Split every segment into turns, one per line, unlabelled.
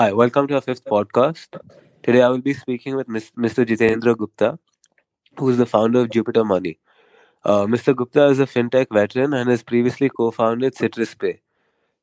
Hi, welcome to our fifth podcast. Today I will be speaking with Mr. Jitendra Gupta, who is the founder of Jupiter Money. Uh, Mr. Gupta is a fintech veteran and has previously co founded CitrusPay.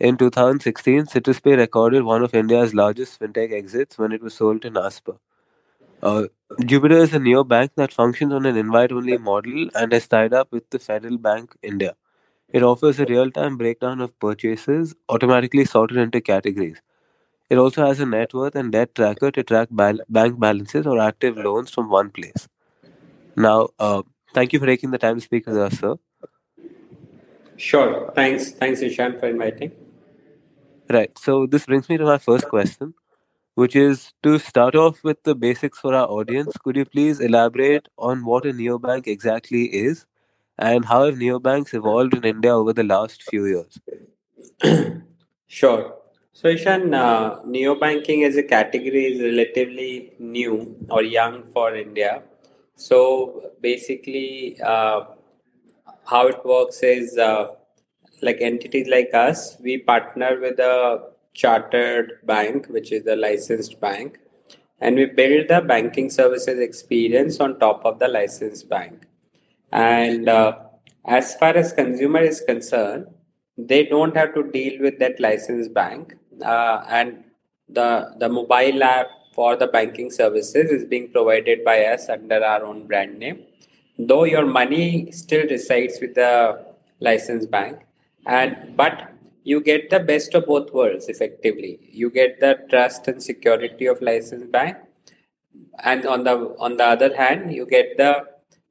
In 2016, CitrusPay recorded one of India's largest fintech exits when it was sold to Naspers. Uh, Jupiter is a neobank that functions on an invite only model and is tied up with the Federal Bank India. It offers a real time breakdown of purchases automatically sorted into categories. It also has a net worth and debt tracker to track bal- bank balances or active loans from one place. Now, uh, thank you for taking the time to speak with us, sir.
Sure. Thanks. Thanks, Ishan, for inviting.
Right. So, this brings me to my first question, which is to start off with the basics for our audience. Could you please elaborate on what a neobank exactly is and how have neobanks evolved in India over the last few years?
sure. So, Ishan, uh, neobanking as a category is relatively new or young for India. So, basically, uh, how it works is uh, like entities like us, we partner with a chartered bank, which is a licensed bank, and we build the banking services experience on top of the licensed bank. And uh, as far as consumer is concerned, they don't have to deal with that licensed bank uh, and the the mobile app for the banking services is being provided by us under our own brand name. Though your money still resides with the licensed bank and but you get the best of both worlds effectively. You get the trust and security of licensed bank and on the on the other hand you get the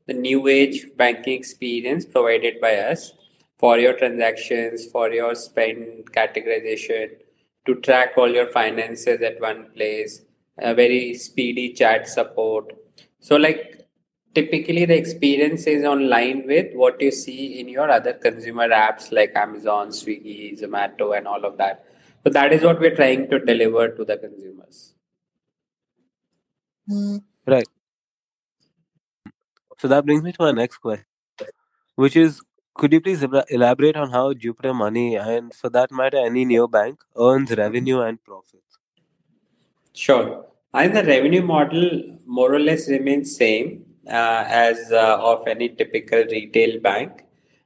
the new age banking experience provided by us for your transactions for your spend categorization to track all your finances at one place, a very speedy chat support. So, like typically, the experience is online with what you see in your other consumer apps like Amazon, Swiggy, Zomato, and all of that. So, that is what we're trying to deliver to the consumers.
Right. So, that brings me to my next question, which is could you please elaborate on how Jupiter Money and, for that matter, any neobank earns revenue and profits?
Sure. I think the revenue model more or less remains same uh, as uh, of any typical retail bank,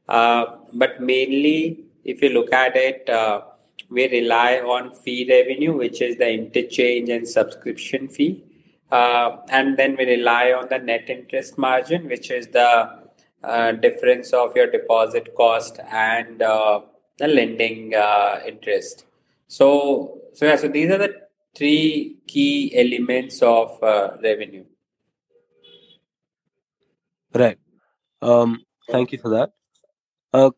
uh, but mainly if you look at it, uh, we rely on fee revenue, which is the interchange and subscription fee, uh, and then we rely on the net interest margin, which is the uh, difference of your deposit cost and uh, the lending uh, interest. So, so yeah, so these are the three key elements of uh, revenue.
Right. Um, thank you for that. Uh,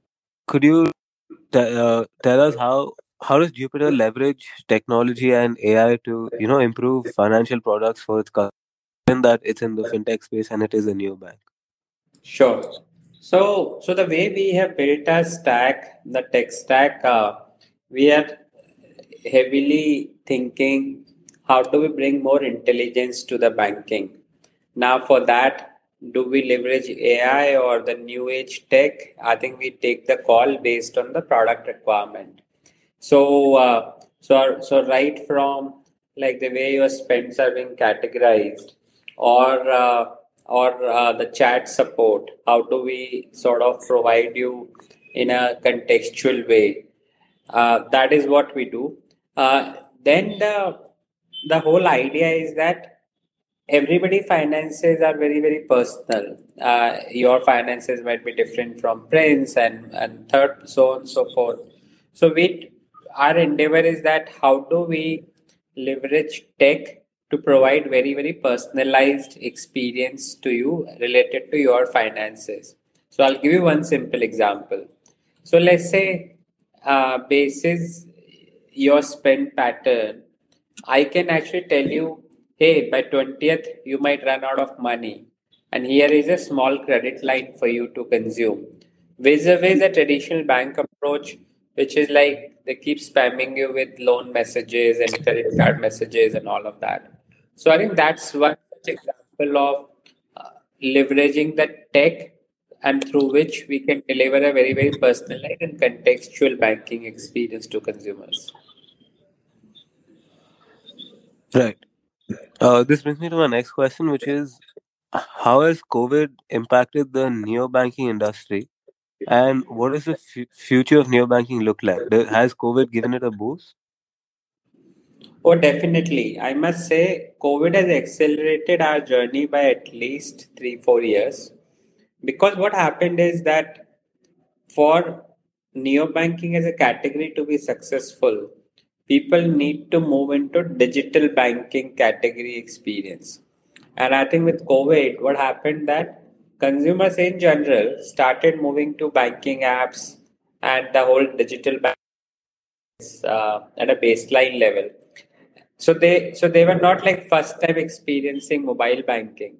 could you t- tell us how how does Jupiter leverage technology and AI to you know improve financial products for its customers? Given that it's in the fintech space and it is a neobank.
Sure. So, so the way we have built our stack, the tech stack, uh, we are heavily thinking how do we bring more intelligence to the banking. Now, for that, do we leverage AI or the new age tech? I think we take the call based on the product requirement. So, uh, so, so right from like the way your spends are being categorized, or uh, or uh, the chat support how do we sort of provide you in a contextual way? Uh, that is what we do. Uh, then the the whole idea is that everybody finances are very very personal. Uh, your finances might be different from prince and and third so on and so forth. So we our endeavor is that how do we leverage tech to provide very very personalized experience to you related to your finances. So i'll give you one simple example. So let's say uh, basis your spend pattern. I can actually tell you hey by 20th you might run out of money. And here is a small credit line for you to consume. Vis-a-vis a traditional bank approach which is like they keep spamming you with loan messages and credit card messages and all of that so I think that's one example of uh, leveraging the tech and through which we can deliver a very, very personalized and contextual banking experience to consumers. Right.
Uh, this brings me to my next question, which is how has COVID impacted the neobanking industry, and what does the f- future of neobanking look like? Has COVID given it a boost?
Oh, definitely. I must say, COVID has accelerated our journey by at least three, four years. Because what happened is that for neobanking as a category to be successful, people need to move into digital banking category experience. And I think with COVID, what happened that consumers in general started moving to banking apps and the whole digital bank uh, at a baseline level. So they so they were not like first time experiencing mobile banking.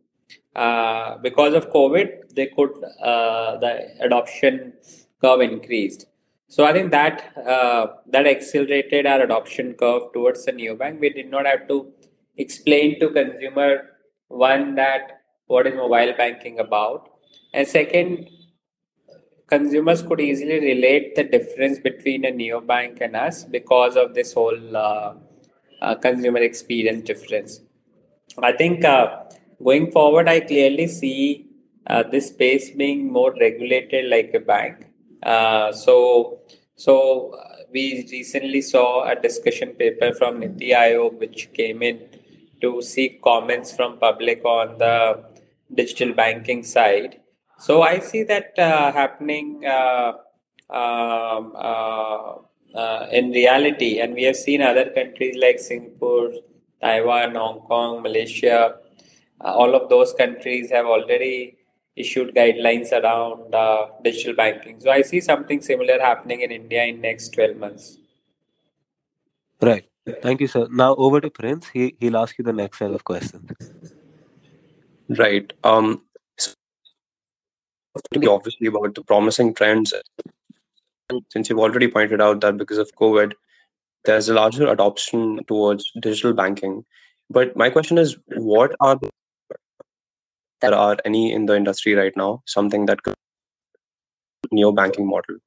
Uh, because of COVID, they could uh, the adoption curve increased. So I think that uh, that accelerated our adoption curve towards the neobank. We did not have to explain to consumer one that what is mobile banking about, and second, consumers could easily relate the difference between a neobank and us because of this whole uh, consumer experience difference. I think uh, going forward, I clearly see uh, this space being more regulated like a bank. Uh, so, so uh, we recently saw a discussion paper from Niti Aayog, which came in to seek comments from public on the digital banking side. So I see that uh, happening um, uh, in reality, and we have seen other countries like Singapore, Taiwan, Hong Kong, Malaysia. Uh, all of those countries have already issued guidelines around uh, digital banking. So I see something similar happening in India in next twelve months.
Right. Thank you, sir. Now over to Prince. He he'll ask you the next set of questions.
Right. Um, so to be obviously about the promising trends, since you've already pointed out that because of COVID, there's a larger adoption towards digital banking. But my question is, what are the, there are any in the industry right now? Something that could neo banking model.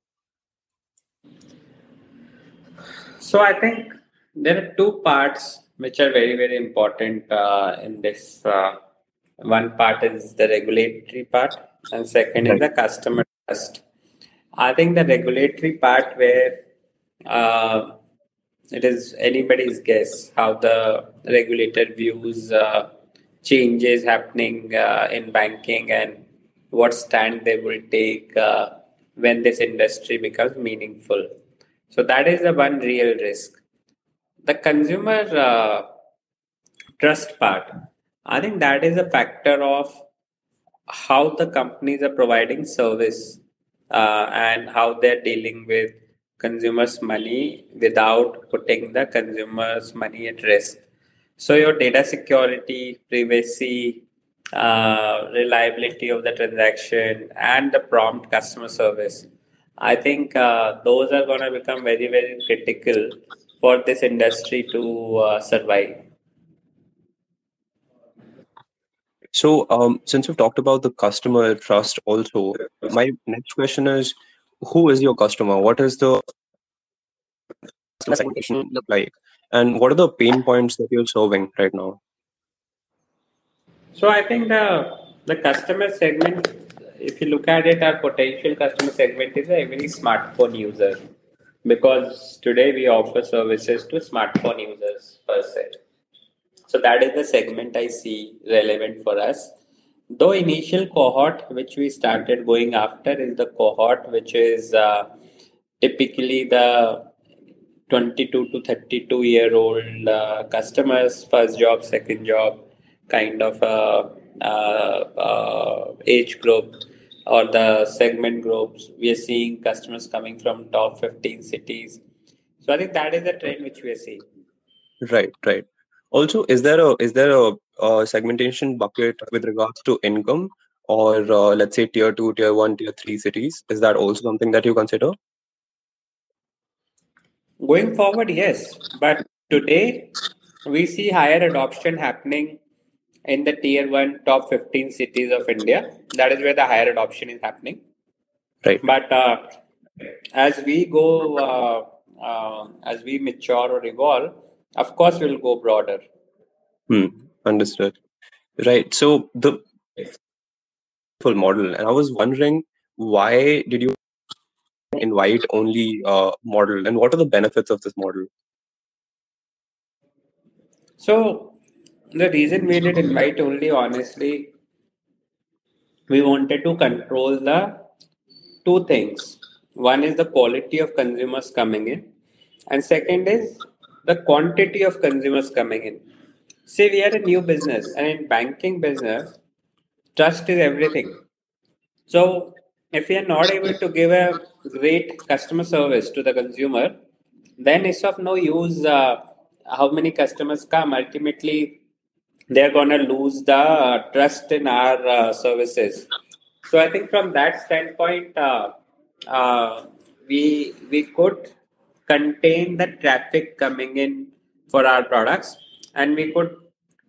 So I think there are two parts which are very very important uh, in this. Uh, one part is the regulatory part, and second is the customer trust. I think the regulatory part where uh, it is anybody's guess how the regulator views uh, changes happening uh, in banking and what stand they will take uh, when this industry becomes meaningful. So that is the one real risk. The consumer uh, trust part, I think that is a factor of how the companies are providing service uh, and how they're dealing with consumers' money without putting the consumers' money at risk. So your data security, privacy, uh, reliability of the transaction, and the prompt customer service. I think uh, those are going to become very, very critical for this industry to uh, survive.
So, um, since we've talked about the customer trust also, my next question is, who is your customer? What is the customer segmentation look like? And what are the pain points that you're solving right now?
So I think the the customer segment, if you look at it, our potential customer segment is every smartphone user, because today we offer services to smartphone users per se. So that is the segment I see relevant for us. Though initial cohort which we started going after is the cohort which is uh, typically the 22 to 32 year old uh, customers, first job, second job, kind of uh, uh, uh, age group or the segment groups. We are seeing customers coming from top 15 cities. So I think that is the trend which we are seeing.
Right, right. Also, is there a is there a, uh segmentation bucket with regards to income or uh, let's say tier two, tier one, tier three cities? Is that also something that you consider?
Going forward, yes, but today we see higher adoption happening in the tier 1 top 15 cities of India. That is where the higher adoption is happening.
Right.
But uh, as we go, uh, uh, as we mature or evolve, of course, we'll go broader.
Hmm. Understood. Right. So the full model, and I was wondering why did you invite only uh, model, and what are the benefits of this model?
So the reason we did invite only, honestly, we wanted to control the two things. One is the quality of consumers coming in, and second is the quantity of consumers coming in. Say we are a new business, and in banking business, trust is everything. So if we are not able to give a great customer service to the consumer, then it's of no use uh, how many customers come. Ultimately, they're going to lose the uh, trust in our uh, services. So I think from that standpoint, uh, uh, we we could contain the traffic coming in for our products, and we could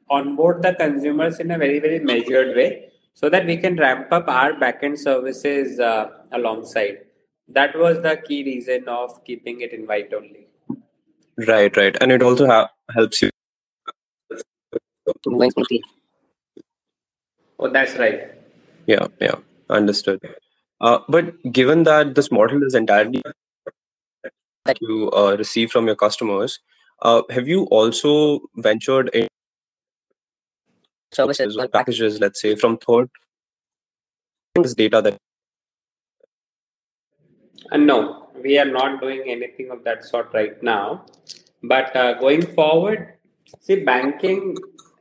onboard the consumers in a very very measured way so that we can ramp up our backend services uh, alongside. That was the key reason of keeping it invite only.
Right, right, and it also ha- helps you.
Oh, that's right.
Yeah, yeah, understood. Uh, but given that this model is entirely that you uh, receive from your customers, uh, have you also ventured in services or packages, let's say, from third this data that
And no, we are not doing anything of that sort right now. But uh, going forward, see, banking,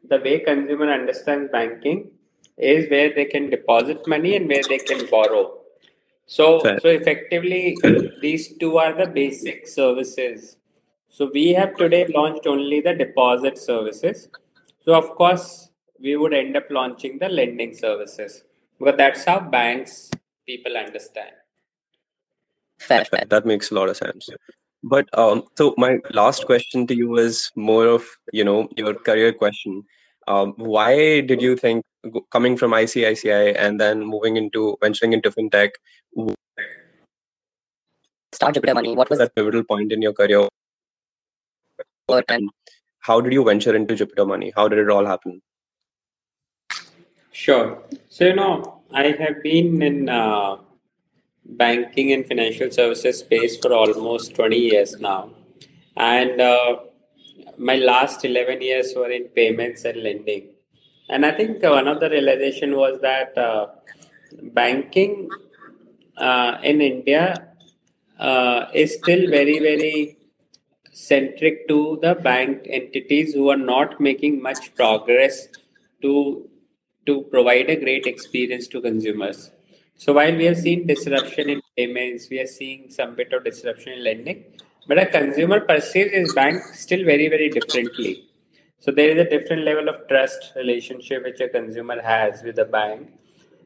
the way consumer understands banking is where they can deposit money and where they can borrow. So,
Fair.
so effectively, these two are the basic services. So we have today launched only the deposit services. So of course, we would end up launching the lending services because that's how banks people understand.
Fair, fair. That makes a lot of sense. But um, so my last question to you is more of you know your career question. Um, why did you think go- coming from ICICI and then moving into venturing into fintech? w-
start Jupiter Money? What was
that pivotal point in your career?
and
How did you venture into Jupiter Money? How did it all happen?
Sure. So, you know, I have been in uh, banking and financial services space for almost 20 years now. And uh, my last 11 years were in payments and lending. And I think of the realization was that uh, banking uh, in India uh, is still very, very centric to the bank entities who are not making much progress to to provide a great experience to consumers. So while we have seen disruption in payments, we are seeing some bit of disruption in lending, but a consumer perceives his bank still very, very differently. So there is a different level of trust relationship which a consumer has with the bank.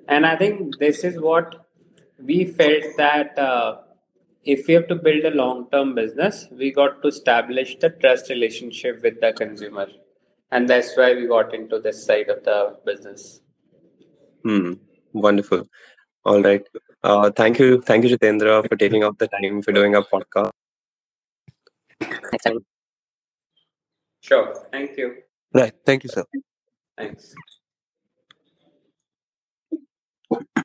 And I think this is what we felt that uh, if we have to build a long term business, we got to establish the trust relationship with the consumer. And that's why we got into this side of the business.
Hmm. Wonderful. All right. Uh, thank you, thank you, Jitendra, for taking up the time for doing a podcast.
next time.
Sure. Thank you.
Right. Thank you, sir.
Thanks.